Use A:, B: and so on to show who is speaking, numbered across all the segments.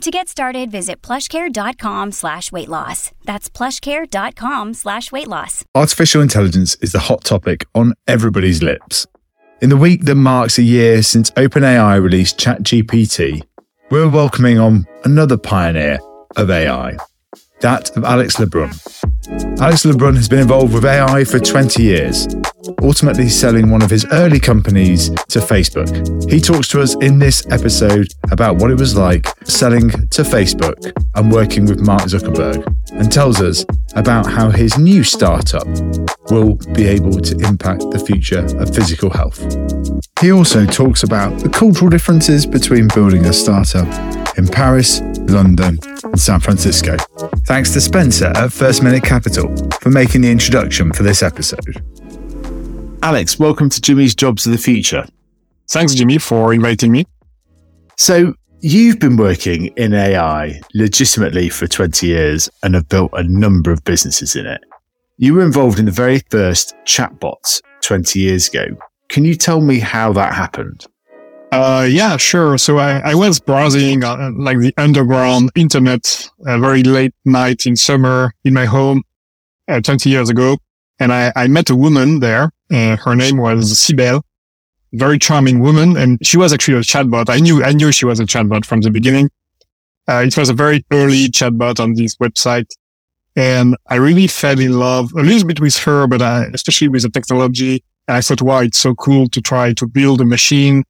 A: To get started, visit plushcare.com slash weight loss. That's plushcare.com slash weight loss.
B: Artificial intelligence is the hot topic on everybody's lips. In the week that marks a year since OpenAI released ChatGPT, we're welcoming on another pioneer of AI, that of Alex Lebrun. Alex Lebrun has been involved with AI for 20 years, ultimately selling one of his early companies to Facebook. He talks to us in this episode about what it was like selling to Facebook and working with Mark Zuckerberg, and tells us about how his new startup will be able to impact the future of physical health. He also talks about the cultural differences between building a startup in Paris, London, San Francisco. Thanks to Spencer at First Minute Capital for making the introduction for this episode. Alex, welcome to Jimmy's Jobs of the Future.
C: Thanks, Jimmy, for inviting me.
B: So, you've been working in AI legitimately for 20 years and have built a number of businesses in it. You were involved in the very first chatbots 20 years ago. Can you tell me how that happened?
C: Uh, yeah, sure. So I, I was browsing uh, like the underground internet a very late night in summer in my home uh, 20 years ago. And I, I met a woman there. Uh, her name was Sibel, very charming woman. And she was actually a chatbot. I knew, I knew she was a chatbot from the beginning. Uh, it was a very early chatbot on this website. And I really fell in love a little bit with her, but I, especially with the technology. And I thought, wow, it's so cool to try to build a machine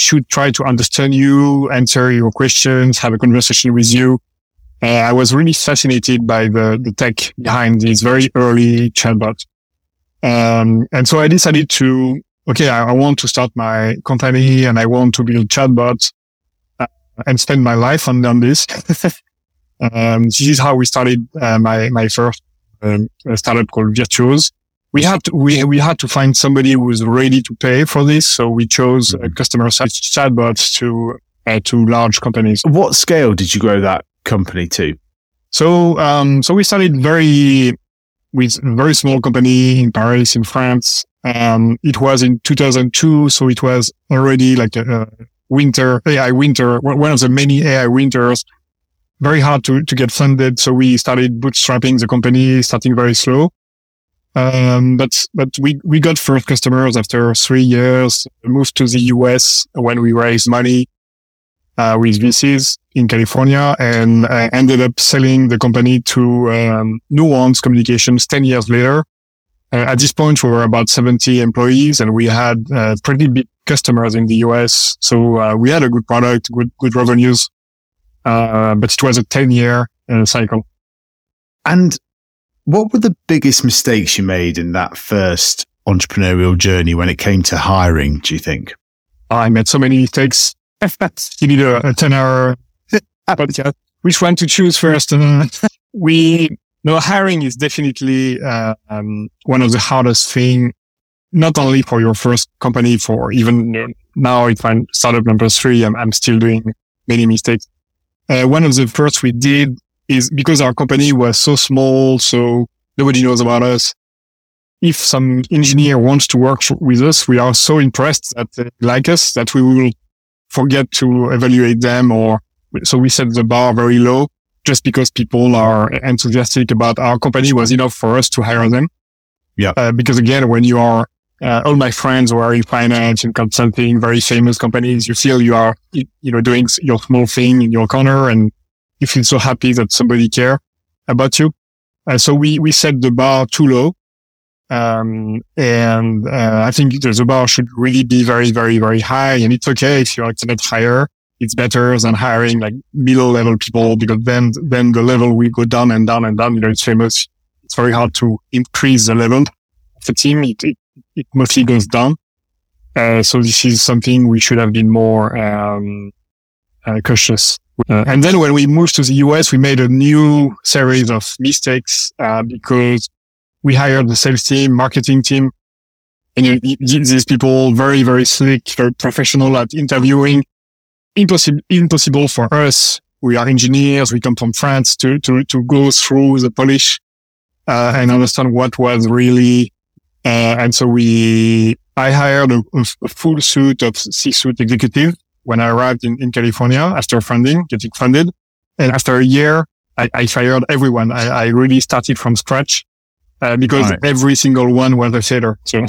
C: should try to understand you, answer your questions, have a conversation with you. Uh, I was really fascinated by the, the tech behind this very early chatbot. Um, and so I decided to, okay, I, I, want to start my company and I want to build chatbots uh, and spend my life on, on this. um, this is how we started uh, my, my first um, startup called VirtuOz we had to, we, we had to find somebody who was ready to pay for this. So we chose mm-hmm. customer side chatbots to, uh, to large companies.
B: What scale did you grow that company to?
C: So, um, so we started very, with a very small company in Paris, in France. Um, it was in 2002. So it was already like a, a winter, AI winter, one of the many AI winters. Very hard to, to get funded. So we started bootstrapping the company, starting very slow. Um, but, but we, we got first customers after three years, moved to the US when we raised money, uh, with VCs in California and I ended up selling the company to, um, Nuance Communications 10 years later. Uh, at this point, we were about 70 employees and we had uh, pretty big customers in the US. So, uh, we had a good product, good, good revenues. Uh, but it was a 10 year uh, cycle.
B: And what were the biggest mistakes you made in that first entrepreneurial journey when it came to hiring, do you think?
C: I made so many mistakes. you need a, a 10 hour, yeah, which one to choose first? Uh, we, no, hiring is definitely, uh, um, one of the hardest thing, not only for your first company, for even now, if I'm startup number three, I'm, I'm still doing many mistakes. Uh, one of the first we did is because our company was so small, so nobody knows about us. If some engineer wants to work with us, we are so impressed that they like us that we will forget to evaluate them or so we set the bar very low just because people are enthusiastic about our company was enough for us to hire them.
B: Yeah.
C: Uh, because again, when you are, uh, all my friends who are in finance and consulting, very famous companies, you feel you are, you know, doing your small thing in your corner and you feel so happy that somebody care about you. Uh, so we, we set the bar too low. Um, and uh, I think the bar should really be very, very, very high. And it's okay if you're internet higher. It's better than hiring like middle level people because then, then the level will go down and down and down. You know, it's famous. It's very hard to increase the level of the team. It, it, it mostly goes down. Uh, so this is something we should have been more, um, cautious. Uh, and then when we moved to the US, we made a new series of mistakes, uh, because we hired the sales team, marketing team, and you, these people very, very slick, very professional at interviewing. Impossible, impossible for us. We are engineers. We come from France to, to, to go through the polish, uh, and understand what was really, uh, and so we, I hired a, a full suit of C-suite executive when I arrived in, in California after funding, getting funded. And after a year, I, I fired everyone. I, I, really started from scratch uh, because right. every single one was a failure. So,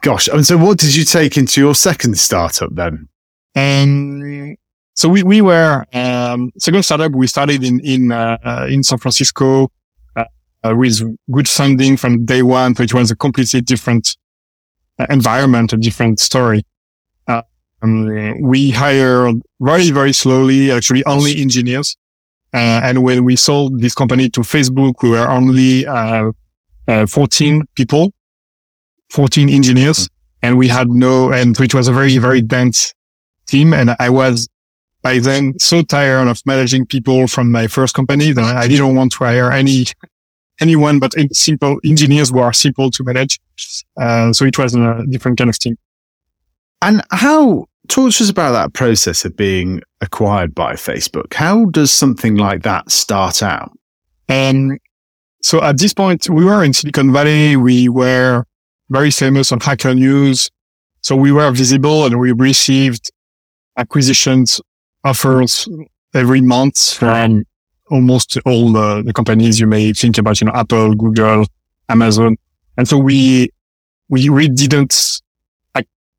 B: gosh. And so what did you take into your second startup then?
C: Um, so we, we were, um, second startup, we started in, in, uh, in San Francisco, uh, with good funding from day one. So it was a completely different uh, environment, a different story. Um, we hired very, very slowly, actually only engineers. Uh, and when we sold this company to Facebook, we were only, uh, uh, 14 people, 14 engineers. Mm-hmm. And we had no, and it was a very, very dense team. And I was by then so tired of managing people from my first company that I didn't want to hire any, anyone but simple engineers who are simple to manage. Uh, so it was a different kind of team.
B: And how talk to us about that process of being acquired by Facebook. How does something like that start out?
C: Um, so at this point, we were in Silicon Valley. We were very famous on Hacker News. So we were visible and we received acquisitions offers every month from almost all the, the companies you may think about, you know, Apple, Google, Amazon. And so we, we really didn't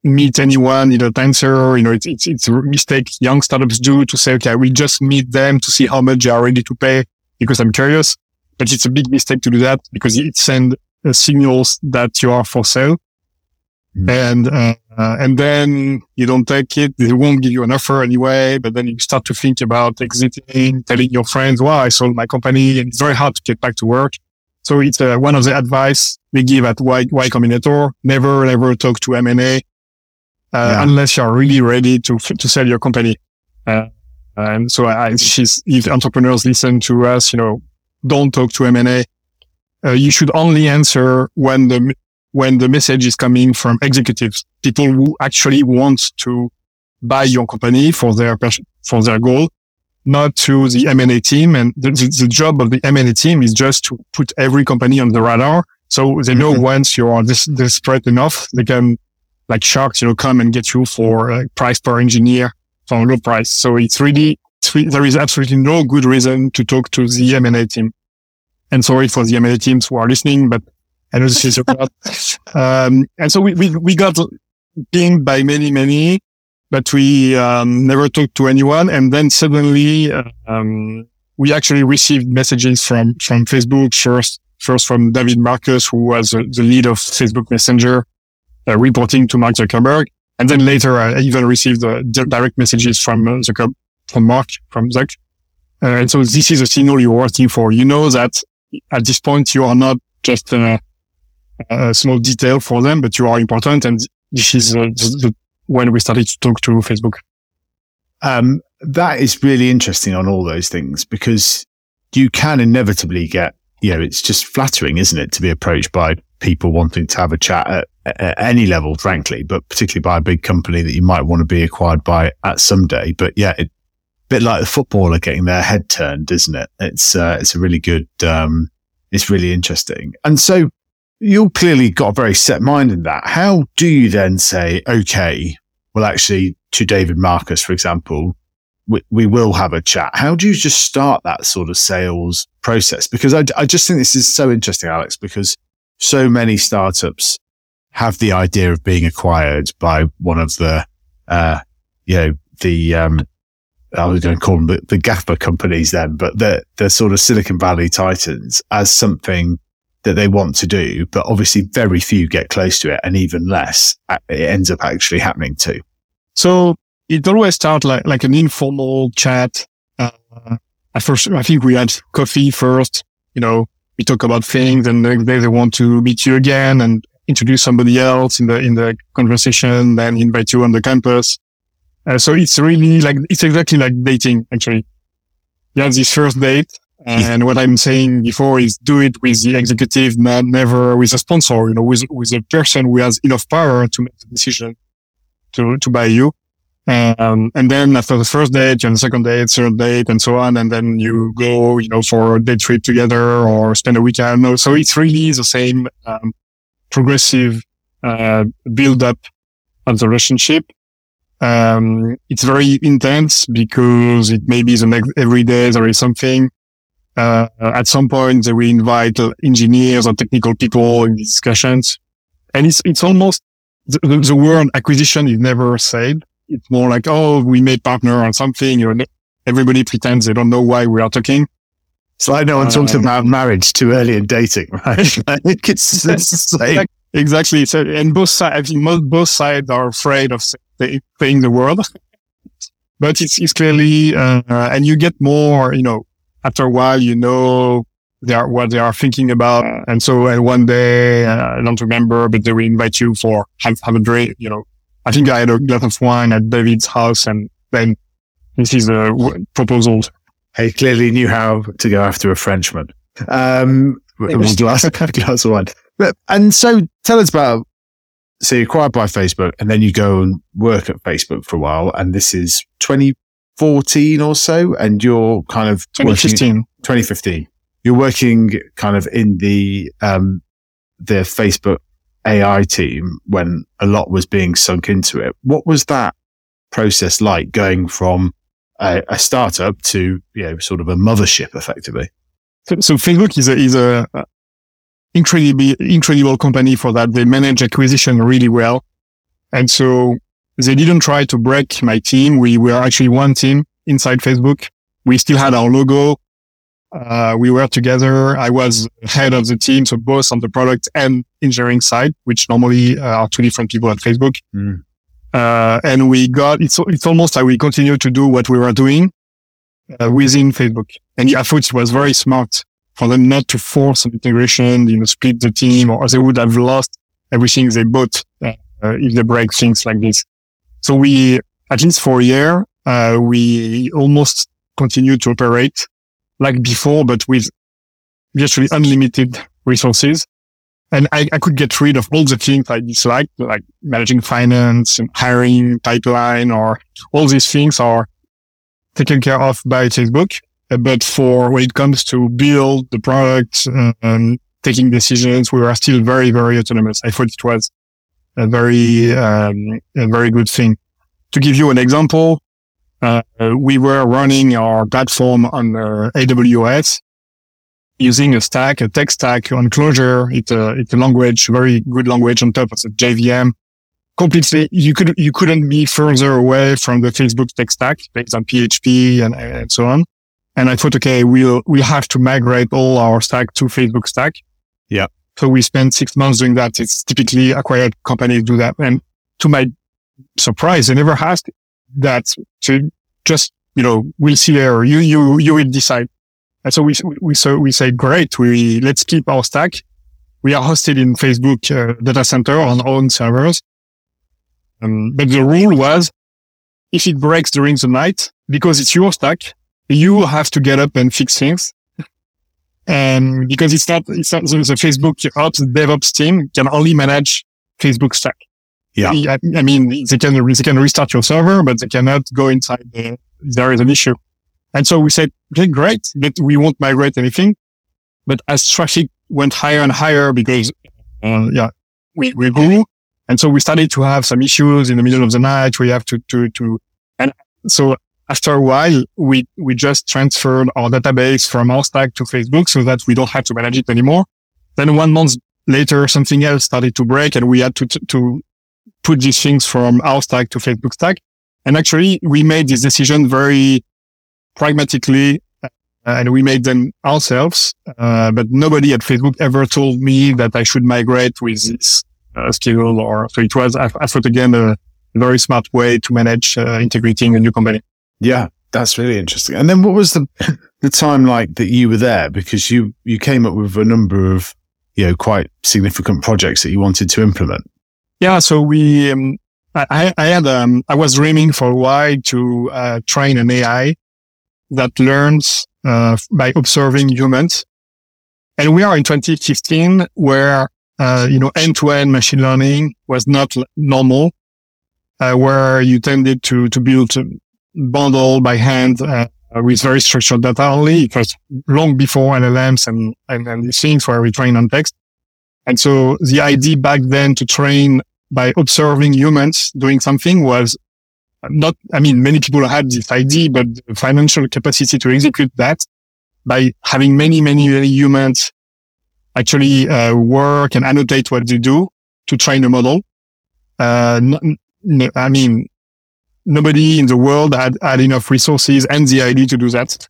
C: meet anyone, you know, answer, you know, it's, it's, it's a mistake young startups do to say, okay, I will just meet them to see how much they are ready to pay because I'm curious. But it's a big mistake to do that because it sends uh, signals that you are for sale. Mm. And, uh, uh, and then you don't take it. They won't give you an offer anyway, but then you start to think about exiting, telling your friends, well, I sold my company and it's very hard to get back to work. So it's uh, one of the advice we give at Y, y Combinator. Never, never talk to M&A uh, yeah. unless you're really ready to to sell your company. Uh, and so I, she's, if entrepreneurs listen to us, you know, don't talk to M&A. Uh, you should only answer when the, when the message is coming from executives, people who actually want to buy your company for their, for their goal, not to the M&A team. And the, the, job of the M&A team is just to put every company on the radar. So they know mm-hmm. once you are this desperate enough, they can like sharks, you know, come and get you for uh, price per engineer for a low price. So it's really, it's re- there is absolutely no good reason to talk to the M&A team. And sorry for the M&A teams who are listening, but I know this is a lot. Um, and so we, we, we got pinged by many, many, but we, um, never talked to anyone. And then suddenly, um, we actually received messages from, from Facebook first, first from David Marcus, who was the lead of Facebook Messenger uh, reporting to Mark Zuckerberg. And then later, I even received uh, direct messages from uh, Zucker, from Mark, from Zuck. Uh, and so this is a signal you're working for. You know that at this point, you are not just a, a small detail for them, but you are important. And this is uh, the, when we started to talk to Facebook.
B: Um, that is really interesting on all those things because you can inevitably get, you know, it's just flattering, isn't it, to be approached by people wanting to have a chat at, at, any level, frankly, but particularly by a big company that you might want to be acquired by at some day. But yeah, it, a bit like the footballer getting their head turned, isn't it? It's, uh, it's a really good, um, it's really interesting. And so you clearly got a very set mind in that. How do you then say, okay, well, actually to David Marcus, for example, we, we will have a chat. How do you just start that sort of sales process? Because I, I just think this is so interesting, Alex, because so many startups have the idea of being acquired by one of the, uh, you know, the, um, I was going to call them the, the GAFA companies then, but the, the sort of Silicon Valley titans as something that they want to do, but obviously very few get close to it and even less it ends up actually happening too.
C: So it always starts like, like an informal chat. Uh, at first, I think we had coffee first, you know, we talk about things and they, they want to meet you again and introduce somebody else in the, in the conversation, then invite you on the campus. Uh, so it's really like, it's exactly like dating, actually. You have this first date. And what I'm saying before is do it with the executive, not never with a sponsor, you know, with, with a person who has enough power to make the decision to, to buy you. Um, and then after the first date, and the second date, third date, and so on. And then you go, you know, for a day trip together or spend a weekend. So it's really the same, um, progressive, uh, build up of the relationship. Um, it's very intense because it may be the next every day there is something. Uh, at some point they will invite engineers or technical people in discussions. And it's, it's almost the, the word acquisition is never said it's more like, oh, we made partner on something. You know, everybody pretends they don't know why we are talking.
B: It's like no one uh, talks about marriage too early in dating, right? it's, it's the same.
C: Exactly. So, and both sides, I think both sides are afraid of saying the word, but it's, it's clearly, uh, and you get more, you know, after a while, you know, they are what they are thinking about. And so, and one day, uh, I don't remember, but they will invite you for have, have a drink, you know, I think I had a glass of wine at David's house and then this is a proposal.
B: He clearly knew how to go after a Frenchman. Um, was glass, glass of wine. But, and so tell us about, so you're acquired by Facebook and then you go and work at Facebook for a while. And this is 2014 or so. And you're kind of
C: 2015,
B: 2015. You're working kind of in the, um, the Facebook AI team when a lot was being sunk into it. What was that process like going from a, a startup to, you know, sort of a mothership effectively?
C: So, so Facebook is a, is a incredibly, incredible company for that. They manage acquisition really well. And so they didn't try to break my team. We were actually one team inside Facebook. We still had our logo. Uh, we were together. I was head of the team, so both on the product and engineering side, which normally uh, are two different people at Facebook. Mm. Uh, and we got, it's, it's almost like we continue to do what we were doing uh, within Facebook. And I thought it was very smart for them not to force an integration, you know, split the team or they would have lost everything they bought uh, if they break things like this. So we, at least for a year, uh, we almost continued to operate like before, but with virtually unlimited resources. And I, I could get rid of all the things I dislike, like managing finance and hiring pipeline or all these things are taken care of by Facebook. Uh, but for when it comes to build the product and taking decisions, we are still very, very autonomous. I thought it was a very, um, a very good thing. To give you an example, uh, we were running our platform on uh, AWS using a stack, a tech stack on Clojure. It's a, it's a language, very good language on top of the JVM. Completely, you could, you couldn't be further away from the Facebook tech stack based on PHP and, and so on. And I thought, okay, we'll, we'll have to migrate all our stack to Facebook stack.
B: Yeah.
C: So we spent six months doing that. It's typically acquired companies do that. And to my surprise, they never asked that to just, you know, we'll see there. You, you, you will decide. And so we, we, so we say, great. We, let's keep our stack. We are hosted in Facebook uh, data center on our own servers. Um, but the rule was if it breaks during the night, because it's your stack, you have to get up and fix things. And because it's not, it's not the, the Facebook ops DevOps team can only manage Facebook stack.
B: Yeah. I,
C: I, mean, they can, they can restart your server, but they cannot go inside the, there is an issue. And so we said, okay, great, but we won't migrate anything. But as traffic went higher and higher because, uh, yeah, we, we grew. And so we started to have some issues in the middle of the night. We have to, to, to, and so after a while, we, we just transferred our database from our stack to Facebook so that we don't have to manage it anymore. Then one month later, something else started to break and we had to, to put these things from our stack to Facebook stack. And actually we made this decision very pragmatically. and we made them ourselves. Uh, but nobody at Facebook ever told me that I should migrate with this uh, skill or so it was, I, I thought again, a very smart way to manage uh, integrating a new company.
B: Yeah. That's really interesting. And then what was the, the time like that you were there? Because you, you came up with a number of, you know, quite significant projects that you wanted to implement.
C: Yeah. So we, um, I, I had, um, I was dreaming for a while to, uh, train an AI that learns, uh, by observing humans. And we are in 2015 where, uh, you know, end to end machine learning was not normal, uh, where you tended to, to build a bundle by hand uh, with very structured data only. It was long before LLMs and, and, and these things where we train on text. And so the idea back then to train by observing humans doing something was not, I mean, many people had this idea, but the financial capacity to execute that by having many, many, many humans actually uh, work and annotate what they do to train a model. Uh, I mean, nobody in the world had, had enough resources and the idea to do that.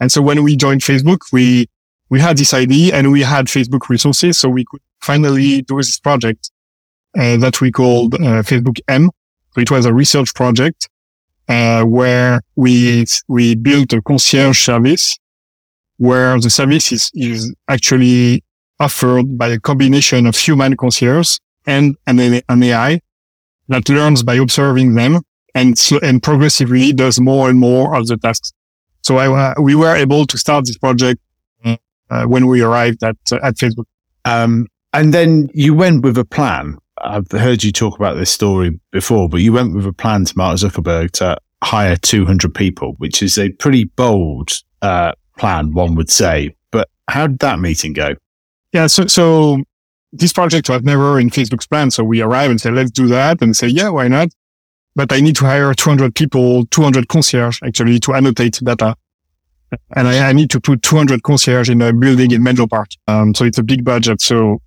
C: And so when we joined Facebook, we, we had this idea and we had Facebook resources. So we could finally do this project uh, that we called uh, Facebook M. So it was a research project, uh, where we, we built a concierge service where the service is, is actually offered by a combination of human concierge and an, an AI that learns by observing them and and progressively does more and more of the tasks. So I, uh, we were able to start this project uh, when we arrived at uh, at Facebook.
B: Um, and then you went with a plan. I've heard you talk about this story before, but you went with a plan to Mark Zuckerberg to hire 200 people, which is a pretty bold uh, plan, one would say. But how did that meeting go?
C: Yeah, so so this project was never in Facebook's plan. So we arrive and say, let's do that, and say, yeah, why not? but I need to hire 200 people, 200 concierge actually to annotate data. And I, I need to put 200 concierge in a building in Menlo Park. Um, so it's a big budget. So,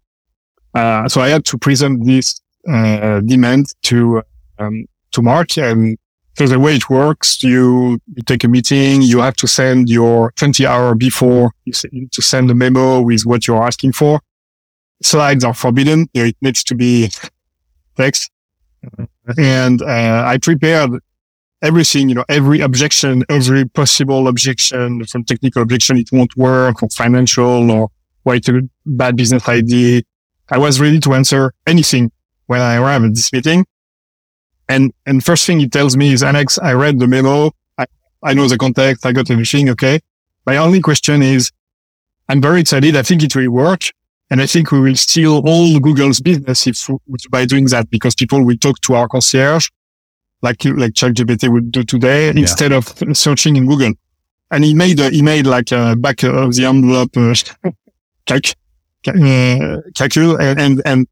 C: uh, so I had to present this, uh, demand to, um, to Mark and so the way it works, you, you take a meeting, you have to send your 20 hour before you to send a memo with what you're asking for. Slides are forbidden. It needs to be text and uh, I prepared everything, you know, every objection, every possible objection from technical objection, it won't work or financial or why it's a bad business idea. I was ready to answer anything when I arrived at this meeting. And, and first thing he tells me is, Alex, I read the memo. I, I know the context. I got everything. Okay. My only question is, I'm very excited. I think it will work. And I think we will steal all Google's business if by doing that because people will talk to our concierge like, like ChatGPT would do today yeah. instead of searching in Google. And he made, a, he made like a back of the envelope, uh, uh, and, and, and,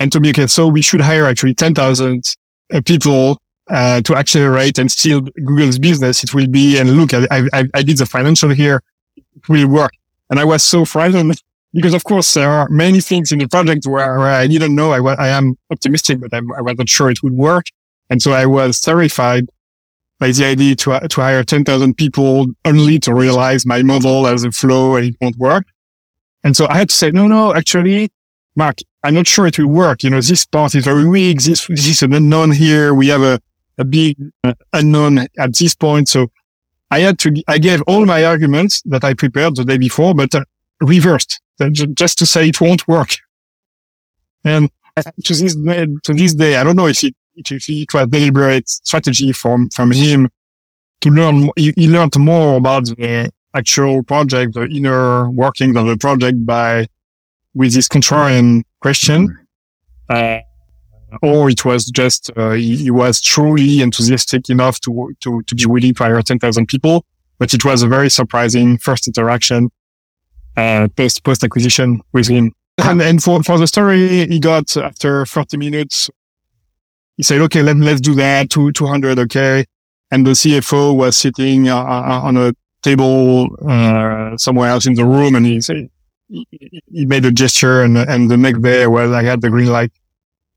C: and to be okay. So we should hire actually 10,000 uh, people, uh, to accelerate and steal Google's business. It will be, and look, I, I, I did the financial here. It will work. And I was so frightened because of course there are many things in the project where, where I didn't know I, I am optimistic, but I'm, I was not sure it would work. And so I was terrified by the idea to, to hire 10,000 people only to realize my model as a flow and it won't work. And so I had to say, no, no, actually, Mark, I'm not sure it will work. You know, this part is very weak. This, this is an unknown here. We have a, a big uh, unknown at this point. So I had to, I gave all my arguments that I prepared the day before, but uh, reversed just to say it won't work. And to this day, to this day, I don't know if it, if it was deliberate strategy from, from him to learn, he, he learned more about the actual project, the inner workings of the project by, with this contrarian question. Uh, or it was just, uh, he, he, was truly enthusiastic enough to, to, to be willing to hire 10,000 people. But it was a very surprising first interaction uh, post post acquisition with him. And, and for, for the story he got after 30 minutes, he said, okay, let, let's do that. Two, 200. Okay. And the CFO was sitting uh, uh, on a table, uh, somewhere else in the room. And he said, he made a gesture and, and the next day, well, I had the green light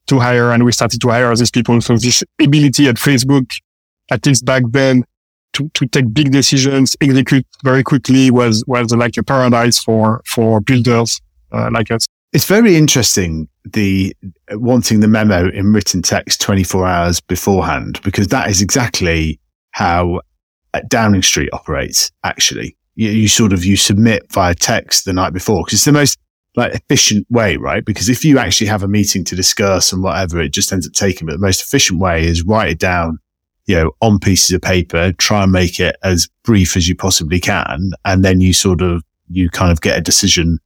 C: to hire and we started to hire these people. So this ability at Facebook, at least back then, to, to take big decisions, execute very quickly was, was like a paradise for, for builders uh, like us.
B: It's very interesting the wanting the memo in written text 24 hours beforehand, because that is exactly how Downing Street operates. Actually, you, you sort of, you submit via text the night before because it's the most like efficient way, right? Because if you actually have a meeting to discuss and whatever, it just ends up taking. But the most efficient way is write it down, you know, on pieces of paper, try and make it as brief as you possibly can. And then you sort of, you kind of get a decision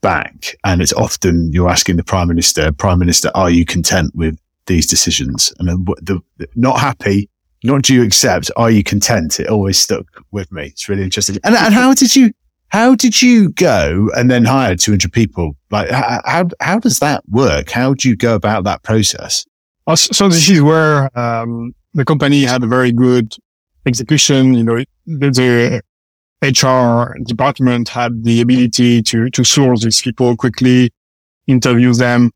B: back. And it's often you're asking the prime minister, prime minister, are you content with these decisions? And the, the not happy, not do you accept, are you content? It always stuck with me. It's really interesting. And, and how did you, how did you go and then hire 200 people? Like, how, how does that work? How do you go about that process?
C: So this is where, um, the company had a very good execution. You know, the HR department had the ability to, to source these people quickly, interview them.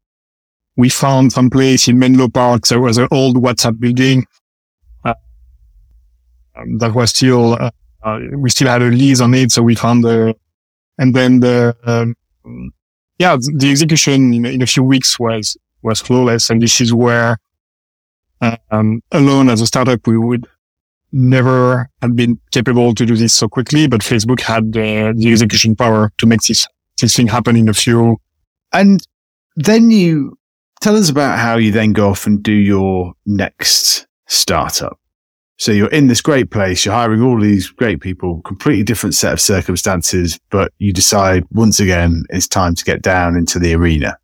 C: We found some place in Menlo Park. There was an old WhatsApp building. Um, that was still, uh, uh, we still had a lease on it. So we found the, and then the, um, yeah, the execution in, in, a few weeks was, was flawless. And this is where, um, alone as a startup, we would never had been capable to do this so quickly, but Facebook had uh, the execution power to make this, this thing happen in a few.
B: And then you tell us about how you then go off and do your next startup. So you're in this great place, you're hiring all these great people, completely different set of circumstances, but you decide once again it's time to get down into the arena.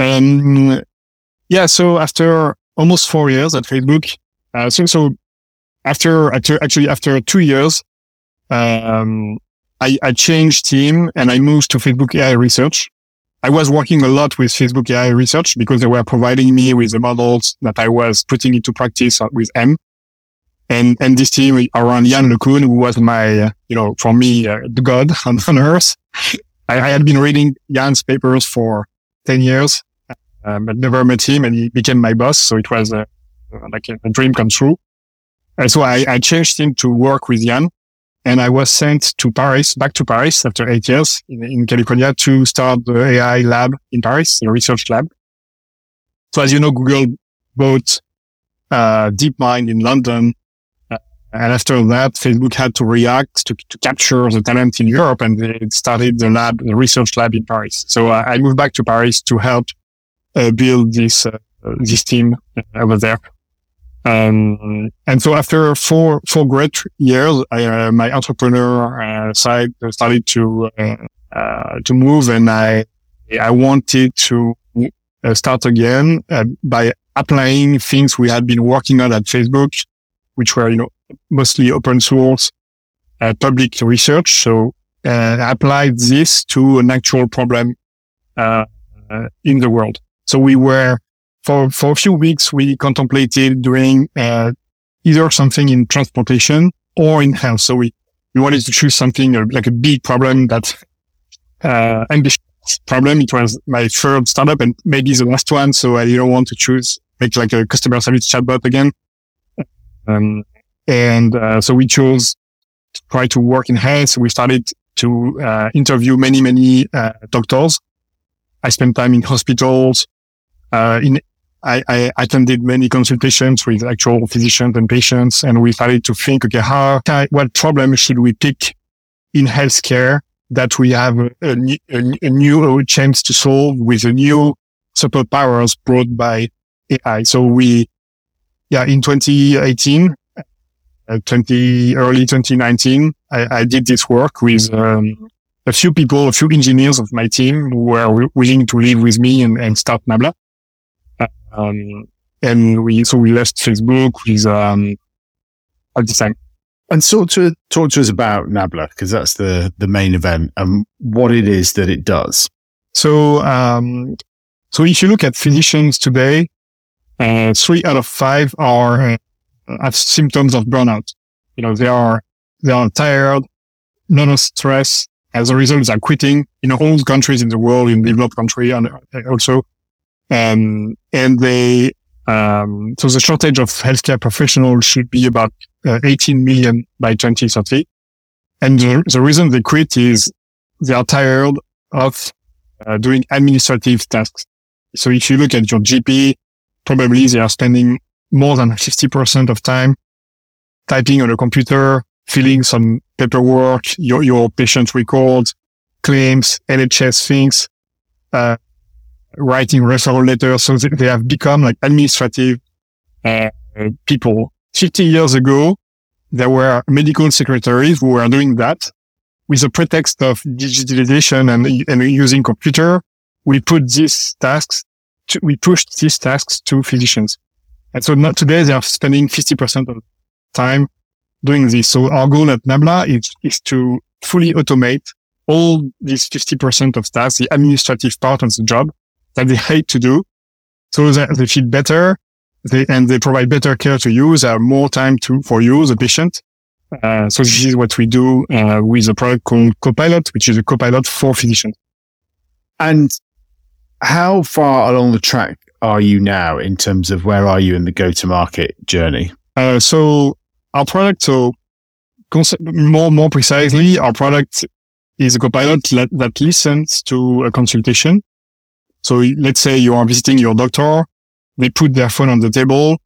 C: Um, yeah. So after almost four years at Facebook, uh, so, so after, after actually after two years, um, I, I changed team and I moved to Facebook AI research. I was working a lot with Facebook AI research because they were providing me with the models that I was putting into practice with M. And, and this team around Yann LeCun, who was my, uh, you know, for me, uh, the god on, on earth. I, I, had been reading Yann's papers for 10 years, uh, but never met him and he became my boss. So it was uh, like a, a dream come true. And so I, I changed him to work with Yann and I was sent to Paris, back to Paris after eight years in, in California to start the AI lab in Paris, the research lab. So as you know, Google bought uh, DeepMind in London. Uh, and after that, Facebook had to react to, to capture the talent in Europe and they started the lab, the research lab in Paris. So uh, I moved back to Paris to help uh, build this, uh, this team over there. Um, and so after four, four great years, I, uh, my entrepreneur uh, side started to, uh, uh to move and I, I wanted to uh, start again uh, by applying things we had been working on at Facebook, which were, you know, mostly open source, public research. So, I applied this to an actual problem, in the world. So we were for, for a few weeks, we contemplated doing, uh, either something in transportation or in health. So we, we wanted to choose something uh, like a big problem that, uh, ambitious problem. It was my third startup and maybe the last one. So I didn't want to choose make like a customer service chatbot again. Um, and, uh, so we chose to try to work in health. We started to, uh, interview many, many, uh, doctors. I spent time in hospitals, uh, in I, I, attended many consultations with actual physicians and patients, and we started to think, okay, how, what problem should we pick in healthcare that we have a, a, a new chance to solve with a new superpowers brought by AI. So we, yeah, in 2018, uh, 20, early 2019, I, I did this work with, um, a few people, a few engineers of my team who were willing to live with me and, and start Nabla. Um, and we, so we left Facebook with, um, at the time.
B: And sort to talk to us about Nabla, because that's the, the main event and what it is that it does.
C: So, um, so if you look at physicians today, uh, three out of five are, uh, have symptoms of burnout. You know, they are, they are tired, lot of stress. As a result, they are quitting in all countries in the world, in developed country and also um, and they, um, so the shortage of healthcare professionals should be about uh, 18 million by 2030. And the, the, reason they quit is they are tired of uh, doing administrative tasks. So if you look at your GP, probably they are spending more than 50% of time typing on a computer, filling some paperwork, your, your patient records, claims, NHS things, uh, writing referral letters. So they have become like administrative uh, people. 50 years ago, there were medical secretaries who were doing that with the pretext of digitalization and, and using computer. We put these tasks, to, we pushed these tasks to physicians. And so not today they are spending 50% of time doing this. So our goal at Nabla is, is to fully automate all these 50% of tasks, the administrative part of the job that they hate to do so that they feel better they, and they provide better care to you. They have more time to, for you, the patient. Uh, so this is what we do uh, with a product called Copilot, which is a Copilot for physicians.
B: And how far along the track are you now in terms of where are you in the go-to-market journey?
C: Uh, so our product, so more more precisely, our product is a Copilot that, that listens to a consultation. So let's say you are visiting your doctor, they put their phone on the table,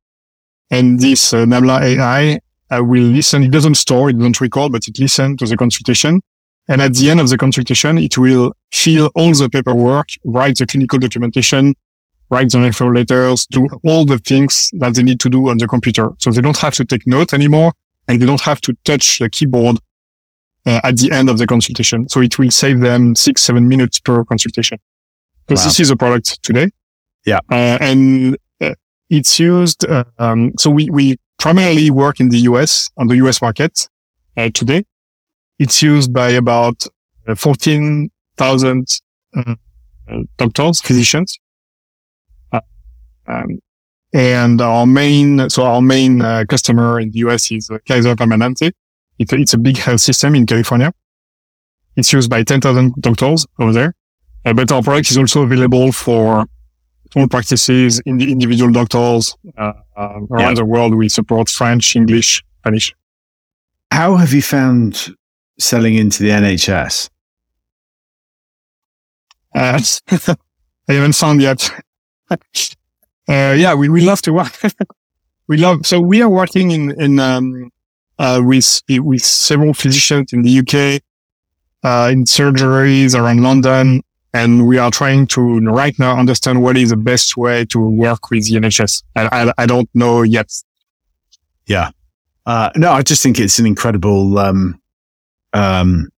C: and this uh, Nabla AI uh, will listen. It doesn't store, it doesn't record, but it listens to the consultation. And at the end of the consultation, it will fill all the paperwork, write the clinical documentation, write the referral letters, do all the things that they need to do on the computer. So they don't have to take notes anymore and they don't have to touch the keyboard uh, at the end of the consultation. So it will save them six, seven minutes per consultation. Because wow. this is a product today.
B: Yeah.
C: Uh, and uh, it's used, uh, um, so we, we primarily work in the US on the US market uh, today. It's used by about uh, 14,000 uh, doctors, physicians. Um, and our main, so our main customer in the US is Kaiser Permanente. It's a, it's a big health system in California. It's used by 10,000 doctors over there. Uh, but our product is also available for small practices in the individual doctors uh, uh, around yeah. the world. We support French, English, Spanish.
B: How have you found selling into the NHS?
C: Uh, I haven't found yet. uh, yeah, we, we love to work. we love, so we are working in, in, um, uh, with, with several physicians in the UK, uh, in surgeries around London, and we are trying to right now understand what is the best way to work with the NHS. I, I, I don't know yet.
B: Yeah. Uh, no, I just think it's an incredible, um, um,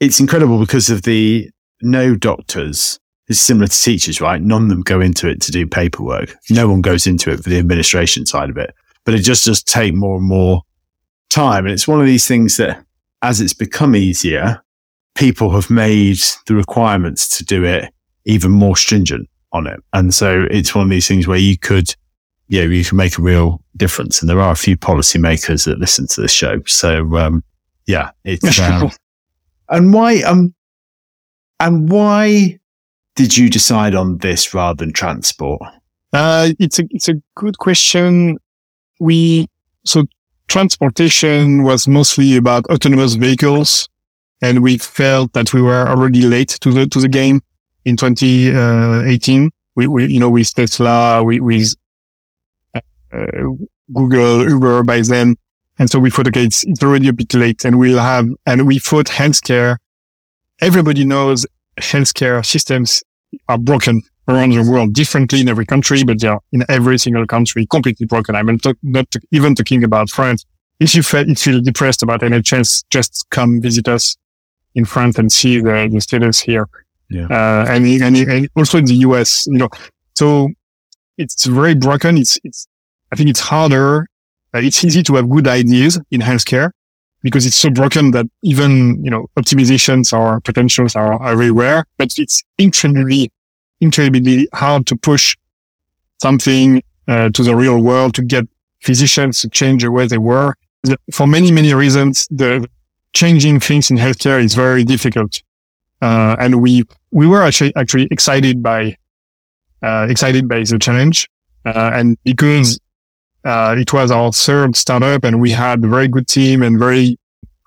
B: it's incredible because of the no doctors. It's similar to teachers, right? None of them go into it to do paperwork. No one goes into it for the administration side of it, but it just does take more and more time. And it's one of these things that as it's become easier, people have made the requirements to do it even more stringent on it. And so it's one of these things where you could, yeah, you can make a real difference. And there are a few policymakers that listen to this show. So, um, yeah, it's, um, and why, um, and why did you decide on this rather than transport?
C: Uh, it's a, it's a good question. We, so transportation was mostly about autonomous vehicles and we felt that we were already late to the to the game in 2018. We, we you know with Tesla, we, with uh, Google, Uber by then, and so we thought, okay, it's, it's already a bit late, and we'll have and we thought healthcare. Everybody knows healthcare systems are broken around the world differently in every country, but they are in every single country completely broken. I'm not, not even talking about France. If you feel, if you feel depressed about NHS, just come visit us in France and see the, the status here.
B: Yeah. Uh,
C: and, and, and also in the US, you know, so it's very broken. It's, it's, I think it's harder. Uh, it's easy to have good ideas in healthcare because it's so broken that even, you know, optimizations or potentials are, everywhere, but it's incredibly, incredibly hard to push something uh, to the real world to get physicians to change the way they were. For many, many reasons, the, changing things in healthcare is very difficult. Uh, and we, we were actually, actually excited by, uh, excited by the challenge. Uh, and because Uh, it was our third startup and we had a very good team and very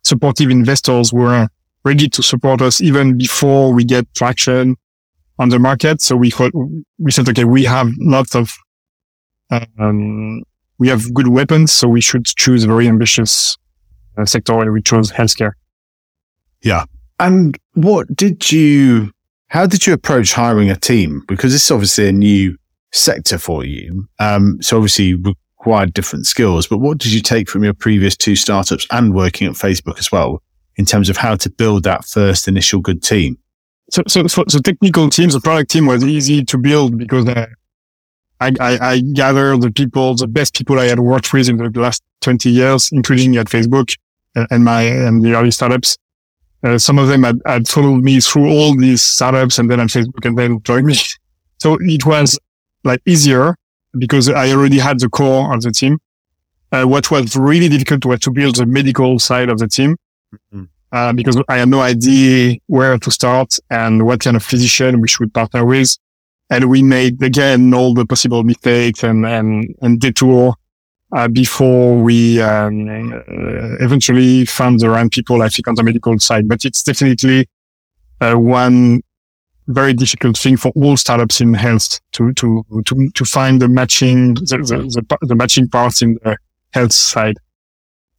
C: supportive investors who were ready to support us even before we get traction on the market. So we thought, we said, okay, we have lots of, um, we have good weapons. So we should choose a very ambitious uh, sector and we chose healthcare.
B: Yeah. And what did you, how did you approach hiring a team? Because this is obviously a new sector for you. Um, so obviously required different skills, but what did you take from your previous two startups and working at Facebook as well in terms of how to build that first initial good team?
C: So, so, so, so technical teams, the product team was easy to build because uh, I, I, I gathered the people, the best people I had worked with in the last 20 years, including at Facebook and my, and the early startups. Uh, some of them had, had followed me through all these startups and then at Facebook and then joined me. So it was like easier because I already had the core of the team. Uh, what was really difficult was to build the medical side of the team. Mm-hmm. Uh, because I had no idea where to start and what kind of physician we should partner with. And we made again all the possible mistakes and, and, and detour, uh, before we, um, uh, eventually found the right people, I think, on the medical side. But it's definitely, uh, one very difficult thing for all startups in health to, to, to, to find the matching, the, the, the, the matching parts in the health side.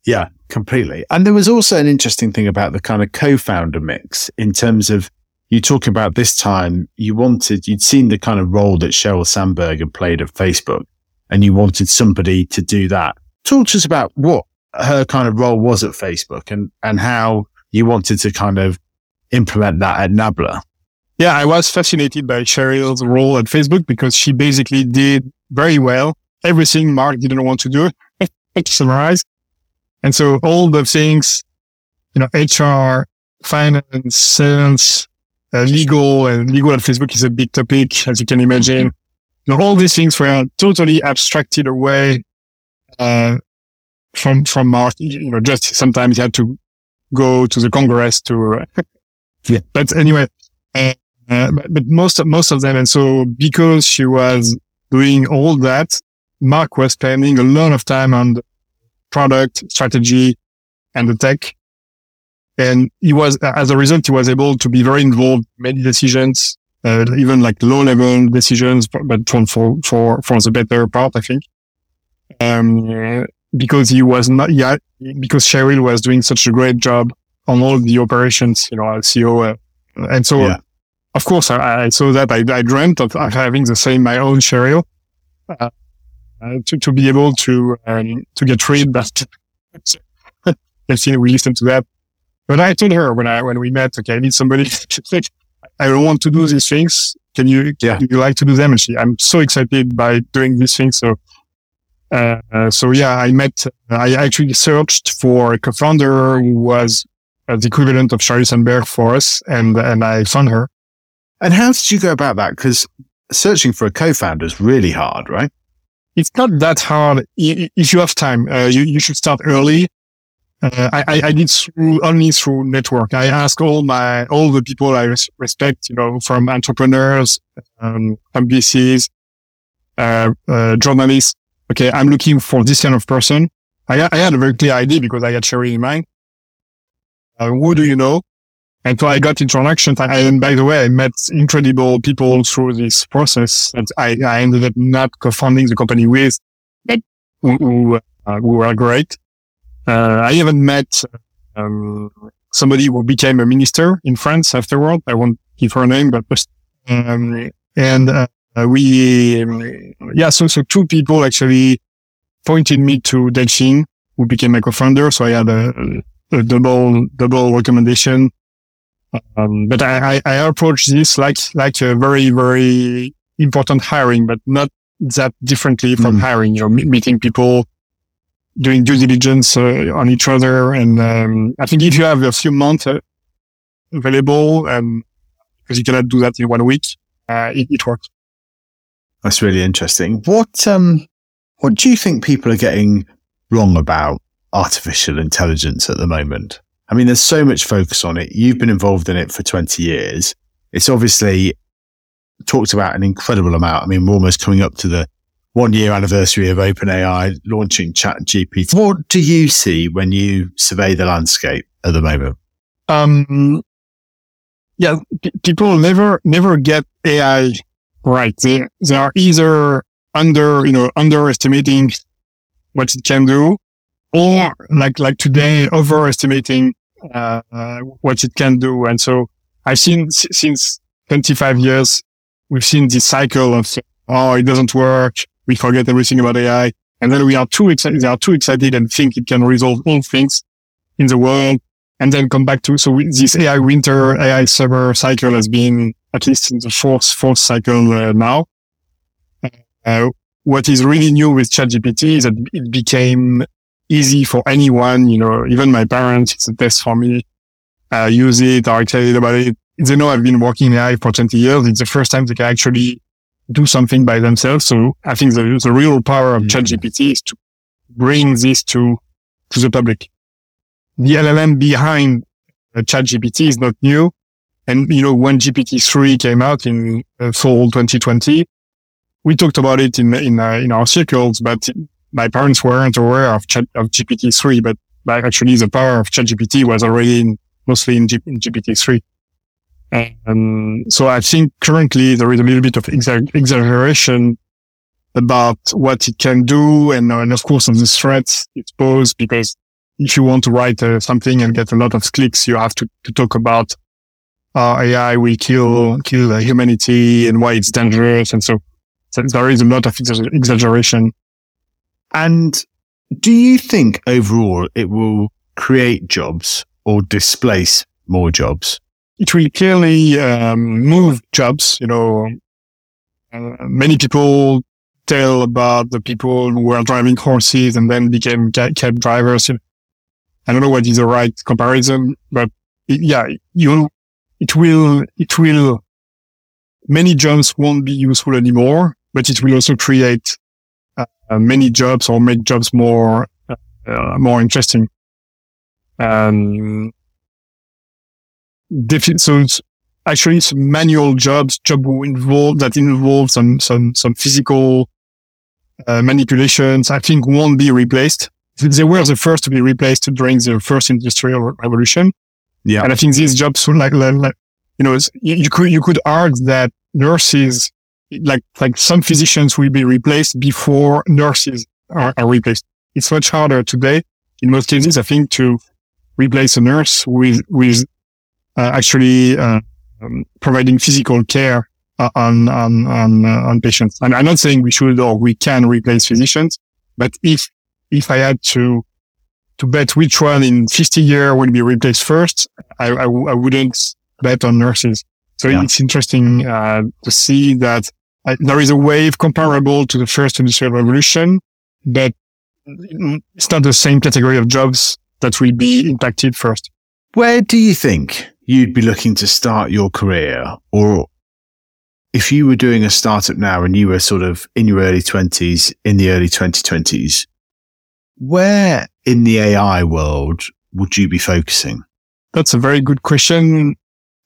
B: Yeah, completely. And there was also an interesting thing about the kind of co-founder mix in terms of you talking about this time you wanted, you'd seen the kind of role that Sheryl Sandberg had played at Facebook and you wanted somebody to do that. Talk to us about what her kind of role was at Facebook and, and how you wanted to kind of implement that at Nabla.
C: Yeah, I was fascinated by Sheryl's role at Facebook because she basically did very well everything Mark didn't want to do. to summarize. And so all the things, you know, HR, finance, sales, uh, legal, and legal at Facebook is a big topic, as you can imagine. You know, all these things were totally abstracted away, uh, from, from Mark. You know, just sometimes you had to go to the Congress to, uh, yeah. But anyway, uh, but, but most of, most of them. And so because she was doing all that, Mark was spending a lot of time on the product strategy and the tech. And he was, as a result, he was able to be very involved, many decisions, uh, even like low level decisions, but for, for, for, the better part, I think. Um, because he was not yet, because Sheryl was doing such a great job on all the operations, you know, as CEO. Uh, and so, yeah. Of course, I, I, saw that I, I dreamt of having the same, my own Sheryl. Uh, uh, to, to be able to, um, to get rid that. see, we listened to that. But I told her when I, when we met, okay, I need somebody I don't want to do these things. Can you, yeah. you like to do them? And she, I'm so excited by doing these things. So, uh, uh, so yeah, I met, I actually searched for a co-founder who was uh, the equivalent of Sheryl Sandberg for us. And, and I found her.
B: And how did you go about that? Because searching for a co-founder is really hard, right?
C: it's not that hard. If you have time, uh, you, you should start early. Uh, I, I did through, only through network. I ask all my, all the people I res- respect, you know, from entrepreneurs, um, VCs, uh, uh, journalists. Okay. I'm looking for this kind of person. I, I had a very clear idea because I had Sheryl in mind. Uh, who do you know? And so I got introductions. And by the way, I met incredible people through this process that I, I ended up not co-founding the company with, who, who, uh, who were great. Uh, I even met, um, somebody who became a minister in France afterward. I won't give her name, but, um, and, uh, we, um, yeah, so, so two people actually pointed me to Delphine, who became my co-founder. So I had a, a double, double recommendation um, but I, I, I, approach this like, like a very, very important hiring, but not that differently from mm. hiring, you know, meeting people, doing due diligence uh, on each other. And, um, I think if you have a few months uh, available, um, because you cannot do that in one week, uh, it, it works.
B: That's really interesting. What, um, what do you think people are getting wrong about artificial intelligence at the moment? I mean, there's so much focus on it. You've been involved in it for 20 years. It's obviously talked about an incredible amount. I mean, we're almost coming up to the one year anniversary of OpenAI launching ChatGPT. What do you see when you survey the landscape at the moment?
C: Um, yeah, p- people never, never get AI right. They, they are either under, you know, underestimating what it can do or like, like today, overestimating, what it can do. And so I've seen since 25 years, we've seen this cycle of, oh, it doesn't work. We forget everything about AI. And then we are too excited, they are too excited and think it can resolve all things in the world. And then come back to, so we, this AI winter, AI summer cycle has been at least in the fourth, fourth cycle uh, now. Uh, what is really new with ChatGPT is that it became easy for anyone, you know, even my parents, it's a test for me, I use it, are excited about it. They know I've been working in AI for 20 years. It's the first time they can actually do something by themselves. So I think the, the real power of ChatGPT is to bring this to, to the public. The LLM behind uh, ChatGPT is not new. And, you know, when GPT-3 came out in uh, fall 2020, we talked about it in, in, uh, in our circles, but my parents weren't aware of, of GPT-3, but, but actually the power of ChatGPT was already in, mostly in, G, in GPT-3. And so I think currently there is a little bit of exa- exaggeration about what it can do. And, and of course, on the threats it's posed because if you want to write uh, something and get a lot of clicks, you have to, to talk about uh, AI will kill, kill uh, humanity and why it's dangerous. And so, so there is a lot of exa- exaggeration.
B: And do you think overall it will create jobs or displace more jobs?
C: It will clearly um, move jobs. You know, uh, many people tell about the people who were driving horses and then became cab drivers. I don't know what is the right comparison, but it, yeah, you, it will, it will, many jobs won't be useful anymore, but it will also create many jobs or make jobs more, uh, more interesting. Um, defi- so it's actually some manual jobs, job involved that involve some, some, some physical, uh, manipulations, I think won't be replaced they were the first to be replaced during the first industrial revolution.
B: Yeah.
C: And I think these jobs like, like, like you know, you, you, could, you could argue that nurses, like, like some physicians will be replaced before nurses are, are replaced. It's much harder today. In most cases, I think to replace a nurse with, with, uh, actually, uh, um, providing physical care uh, on, on, on, on patients. And I'm not saying we should or we can replace physicians, but if if I had to to bet which one in 50 years will be replaced first, I, I, I wouldn't bet on nurses. So yeah. it's interesting uh, to see that uh, there is a wave comparable to the first industrial revolution, but it's not the same category of jobs that will be impacted first.
B: Where do you think you'd be looking to start your career? Or if you were doing a startup now and you were sort of in your early 20s, in the early 2020s, where in the AI world would you be focusing?
C: That's a very good question.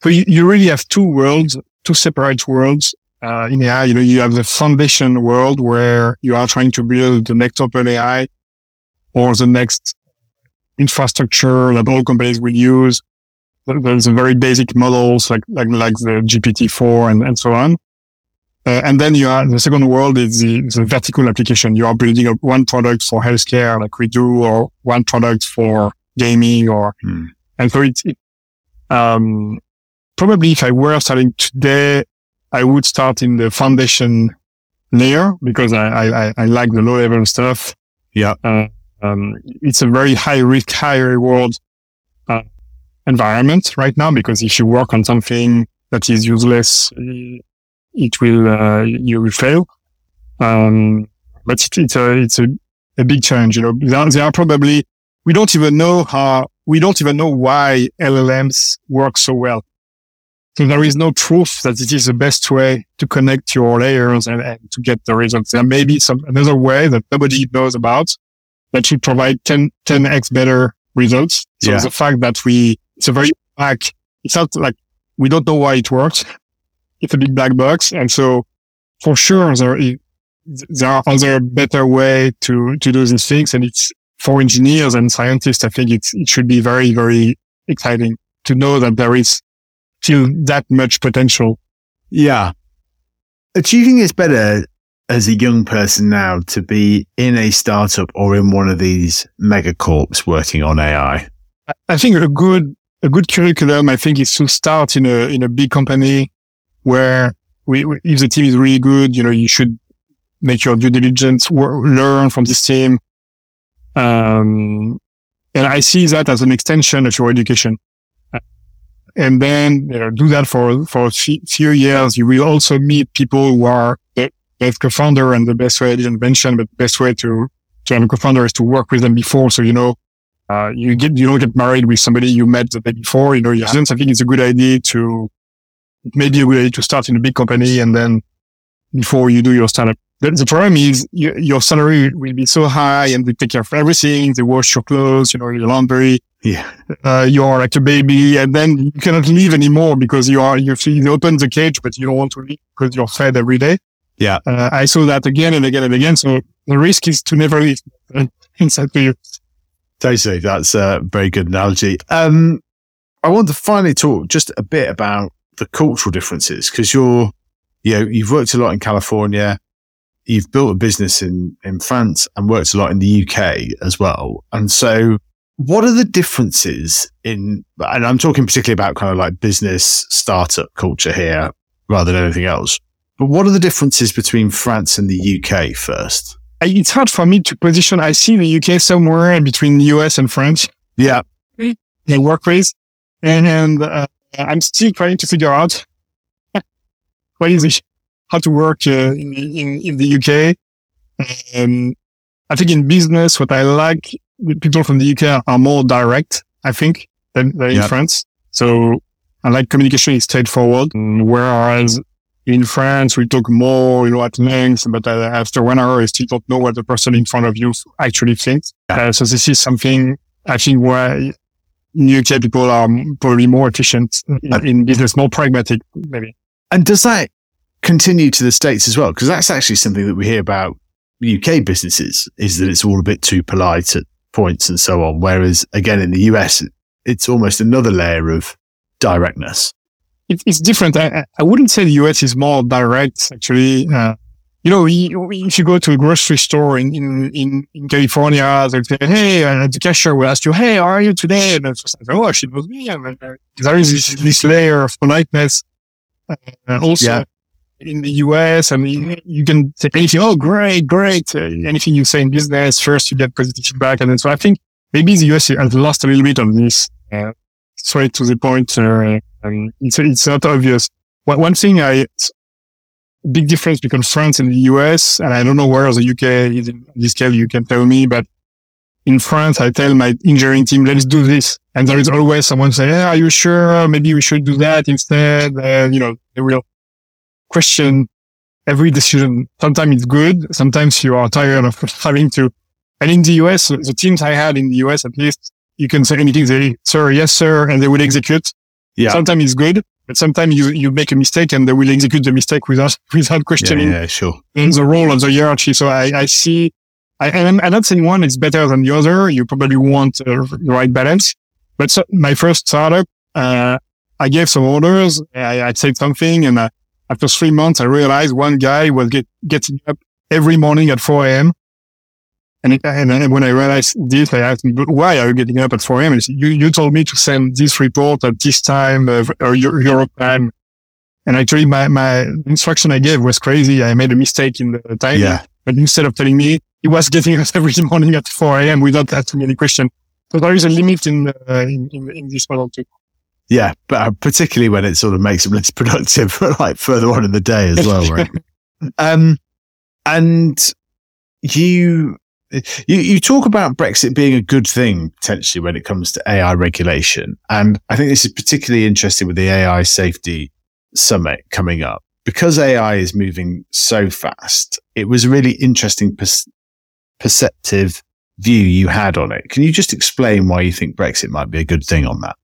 C: So you, you really have two worlds, two separate worlds. Uh, in AI, you know, you have the foundation world where you are trying to build the next open AI or the next infrastructure that all companies will use. There's a very basic models like, like, like the GPT-4 and, and so on. Uh, and then you are the second world is the, the vertical application. You are building a, one product for healthcare like we do, or one product for gaming, or
B: hmm.
C: and so it's it, um, probably if I were starting today, I would start in the foundation layer because I I, I like the low level stuff.
B: Yeah,
C: uh, um, it's a very high risk, high reward uh, environment right now because if you work on something that is useless it will uh, you will fail. Um, but it, it's a it's a, a big challenge. You know, there, there are probably we don't even know how we don't even know why LLMs work so well. So there is no proof that it is the best way to connect your layers and, and to get the results. There may be some another way that nobody knows about that should provide 10, 10x better results. So
B: Yeah.
C: the fact that we, it's a very black, it's not like we don't know why it works. It's a big black box. And so for sure, there is, there are other better way to, to do these things. And it's for engineers and scientists. I think it's, it should be very, very exciting to know that there is that much potential.
B: Yeah. Do you think it's better as a young person now to be in a startup or in one of these megacorps working on AI?
C: I think a good, a good curriculum, I think is to start in a, in a big company where we, if the team is really good, you know, you should make your due diligence, learn from this team. Um, and I see that as an extension of your education. And then you know, do that for, for a few years. You will also meet people who are the best co-founder and the best way, didn't mention, but the best way to, to have a co-founder is to work with them before. So, you know, uh, you get, you don't get married with somebody you met the day before, you know, I think it's a good idea to, maybe a good idea to start in a big company and then before you do your startup. The, the problem is you, your salary will be so high and they take care of everything. They wash your clothes, you know, your laundry.
B: Yeah.
C: Uh, you're like a baby and then you cannot leave anymore because you are, you open the cage, but you don't want to leave because you're fed every day.
B: Yeah.
C: Uh, I saw that again and again and again. So the risk is to never leave inside to you.
B: Totally. That's a very good analogy. Um, I want to finally talk just a bit about the cultural differences because you're, you know, you've worked a lot in California. You've built a business in, in France and worked a lot in the UK as well. And so what are the differences in, and I'm talking particularly about kind of like business startup culture here rather than anything else. But what are the differences between France and the UK first?
C: It's hard for me to position. I see the UK somewhere between the US and France.
B: Yeah.
C: They work with. And, and uh, I'm still trying to figure out what is it, how to work uh, in, in, in, the UK. Um, I think in business, what I like, people from the UK are more direct, I think, than, than yep. in France. So I like communication is straightforward. Whereas in France, we talk more, you know, at length, but uh, after one hour, you still don't know what the person in front of you actually thinks. Uh, so this is something I think where in UK people are probably more efficient in, in business, more pragmatic, maybe.
B: And does that continue to the States as well? Because that's actually something that we hear about UK businesses is that it's all a bit too polite at points and so on. Whereas again, in the US, it's almost another layer of directness.
C: It, it's different. I, I, wouldn't say the US is more direct, actually. Uh, you know, if you go to a grocery store in, in, in, in California, they'll say, Hey, and the cashier will ask you, Hey, how are you today? And it's like, Oh, it was me. And uh, there is this, this layer of politeness. Uh, also yeah. In the US, I mean, you can say anything. Oh, great, great. Uh, anything you say in business, first you get positive feedback. And then, so I think maybe the US has lost a little bit of this, uh, straight to the point. Uh, it's, it's not obvious. One, one thing I, big difference between France and the US, and I don't know where the UK is in this case, you can tell me, but in France, I tell my engineering team, let's do this. And there is always someone say, are you sure? Maybe we should do that instead. Uh, you know, they will question every decision. Sometimes it's good. Sometimes you are tired of having to. And in the US, the teams I had in the US, at least you can say anything. They, sir, yes, sir. And they will execute. Yeah. Sometimes it's good. But sometimes you, you make a mistake and they will execute the mistake without, without questioning
B: yeah, yeah, sure.
C: the role of the hierarchy. So I, I see, I, and I'm not saying one is better than the other. You probably want uh, the right balance. But so my first startup, uh, I gave some orders. I, I said something and uh, after three months, I realized one guy was get, getting up every morning at 4 a.m. And, it, and, when I realized this, I asked him, why are you getting up at 4 a.m.? Said, you, you told me to send this report at this time, uh, or Europe time. And actually my, my instruction I gave was crazy. I made a mistake in the time.
B: Yeah.
C: But instead of telling me, he was getting up every morning at 4 a.m. without asking any question. So there is a limit in, uh, in, in, in, this model too.
B: Yeah, but uh, particularly when it sort of makes them less productive, like further on in the day as well, right? um, and you you, you talk about Brexit being a good thing potentially when it comes to AI regulation. And I think this is particularly interesting with the AI safety summit coming up because AI is moving so fast. It was a really interesting per- perceptive view you had on it. Can you just explain why you think Brexit might be a good thing on that?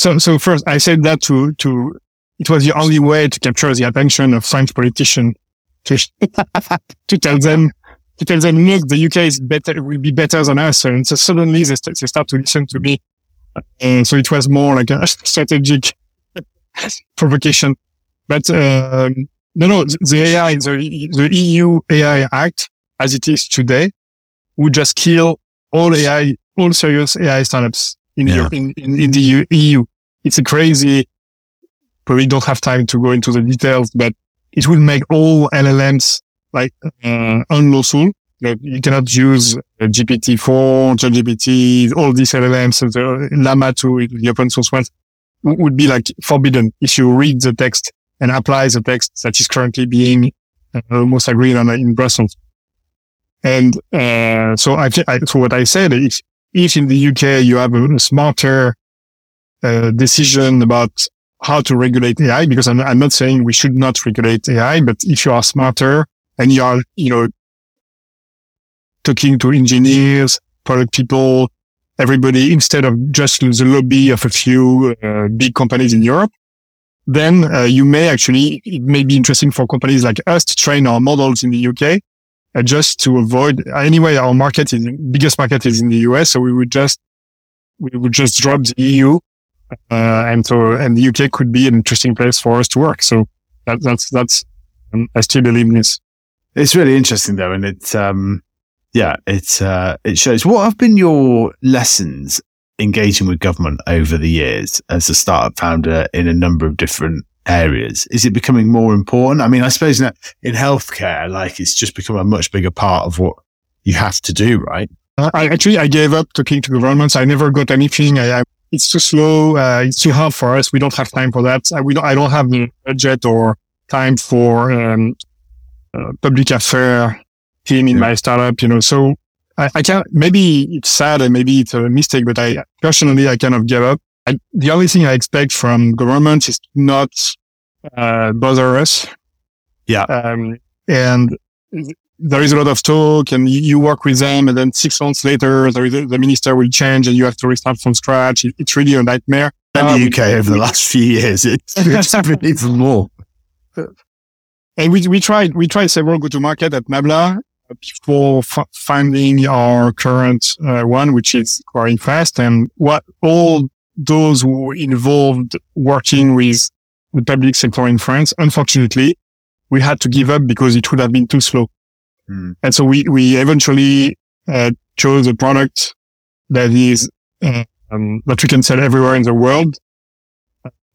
C: So, so first I said that to, to, it was the only way to capture the attention of French politicians to, to tell them, to tell them, look, the UK is better, will be better than us. And so suddenly they, st- they start to listen to me. And so it was more like a strategic provocation. But, um, no, no, the AI, the, the EU AI Act, as it is today, would just kill all AI, all serious AI startups in, yeah. Europe, in, in, in, the EU. It's a crazy, probably don't have time to go into the details, but it will make all LLMs like uh, unlawful. You, you cannot use GPT-4, ChatGPT, all these LLMs, the Llama 2, the open source ones would be like forbidden if you read the text and apply the text that is currently being uh, almost agreed on in Brussels. And uh, so I, I, so what I said, if if in the UK you have a smarter uh, decision about how to regulate AI, because I'm, I'm not saying we should not regulate AI, but if you are smarter and you are, you know, talking to engineers, product people, everybody instead of just the lobby of a few uh, big companies in Europe, then uh, you may actually, it may be interesting for companies like us to train our models in the UK uh, just to avoid, anyway, our market is, biggest market is in the US. So we would just, we would just drop the EU. Uh, and so, and the UK could be an interesting place for us to work. So that, that's, that's, um, I still believe in this.
B: It's really interesting though. And it's, um, yeah, it, uh, it shows what have been your lessons engaging with government over the years as a startup founder in a number of different areas? Is it becoming more important? I mean, I suppose in, in healthcare, like it's just become a much bigger part of what you have to do, right?
C: I actually, I gave up talking to governments. I never got anything. I, I, it's too slow. Uh, it's too hard for us. We don't have time for that. I, we don't, I don't have the budget or time for um, uh, public affair team in yeah. my startup, you know. So I, I can't, maybe it's sad and maybe it's a mistake, but I personally, I kind of gave up. I, the only thing I expect from government is not uh, bother us.
B: Yeah.
C: Um, and there is a lot of talk and you, work with them and then six months later, there is a, the minister will change and you have to restart from scratch. It, it's really a nightmare.
B: In the UK over the last few years, it's, it's even more.
C: And we, we tried, we tried several go-to-market at Nabla before f- finding our current uh, one, which is growing fast. And what all those who were involved working with the public sector in France, unfortunately, we had to give up because it would have been too slow. Mm. And so we, we eventually uh, chose a product that is, uh, um, that we can sell everywhere in the world.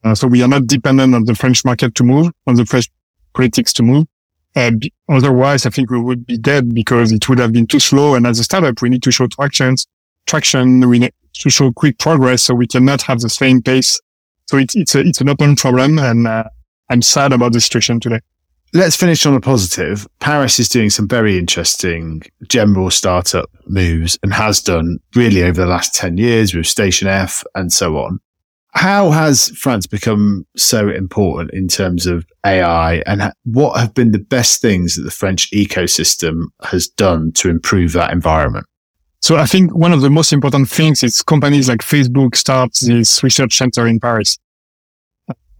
C: Uh, so we are not dependent on the French market to move, on the French politics to move. And otherwise, I think we would be dead because it would have been too slow. And as a startup, we need to show traction, traction. We need to show quick progress. So we cannot have the same pace so it's, it's a, it's an open problem and uh, I'm sad about the situation today.
B: Let's finish on a positive. Paris is doing some very interesting general startup moves and has done really over the last 10 years with Station F and so on. How has France become so important in terms of AI and what have been the best things that the French ecosystem has done to improve that environment?
C: So I think one of the most important things is companies like Facebook start this research center in Paris.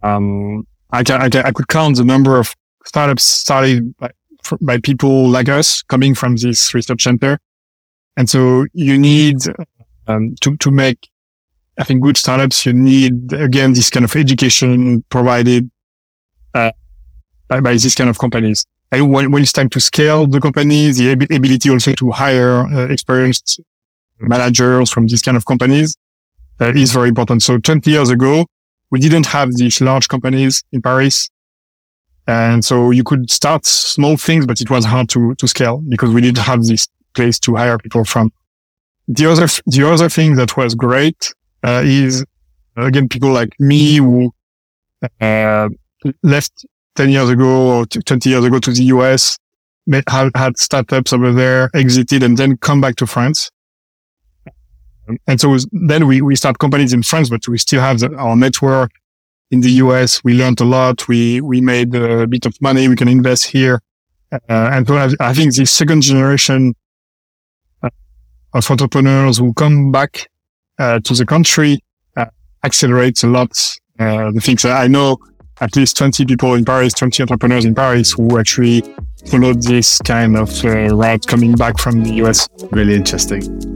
C: Um, I, can, I, can, I could count the number of startups started by, by people like us coming from this research center. And so you need um, to, to make, I think, good startups, you need, again, this kind of education provided uh, by, by these kind of companies. And when, when it's time to scale the company, the ability also to hire uh, experienced managers from these kind of companies uh, is very important. So 20 years ago, we didn't have these large companies in Paris. And so you could start small things, but it was hard to, to scale because we didn't have this place to hire people from. The other, the other thing that was great, uh, is again, people like me who, uh, left 10 years ago or 20 years ago to the US, had, had startups over there, exited and then come back to France. And so then we, we start companies in France, but we still have the, our network in the US. We learned a lot. We, we made a bit of money. We can invest here. Uh, and so I, I, think the second generation uh, of entrepreneurs who come back uh, to the country uh, accelerates a lot uh, the things. I know at least 20 people in Paris, 20 entrepreneurs in Paris who actually followed this kind of uh, route coming back from the US.
B: Really interesting.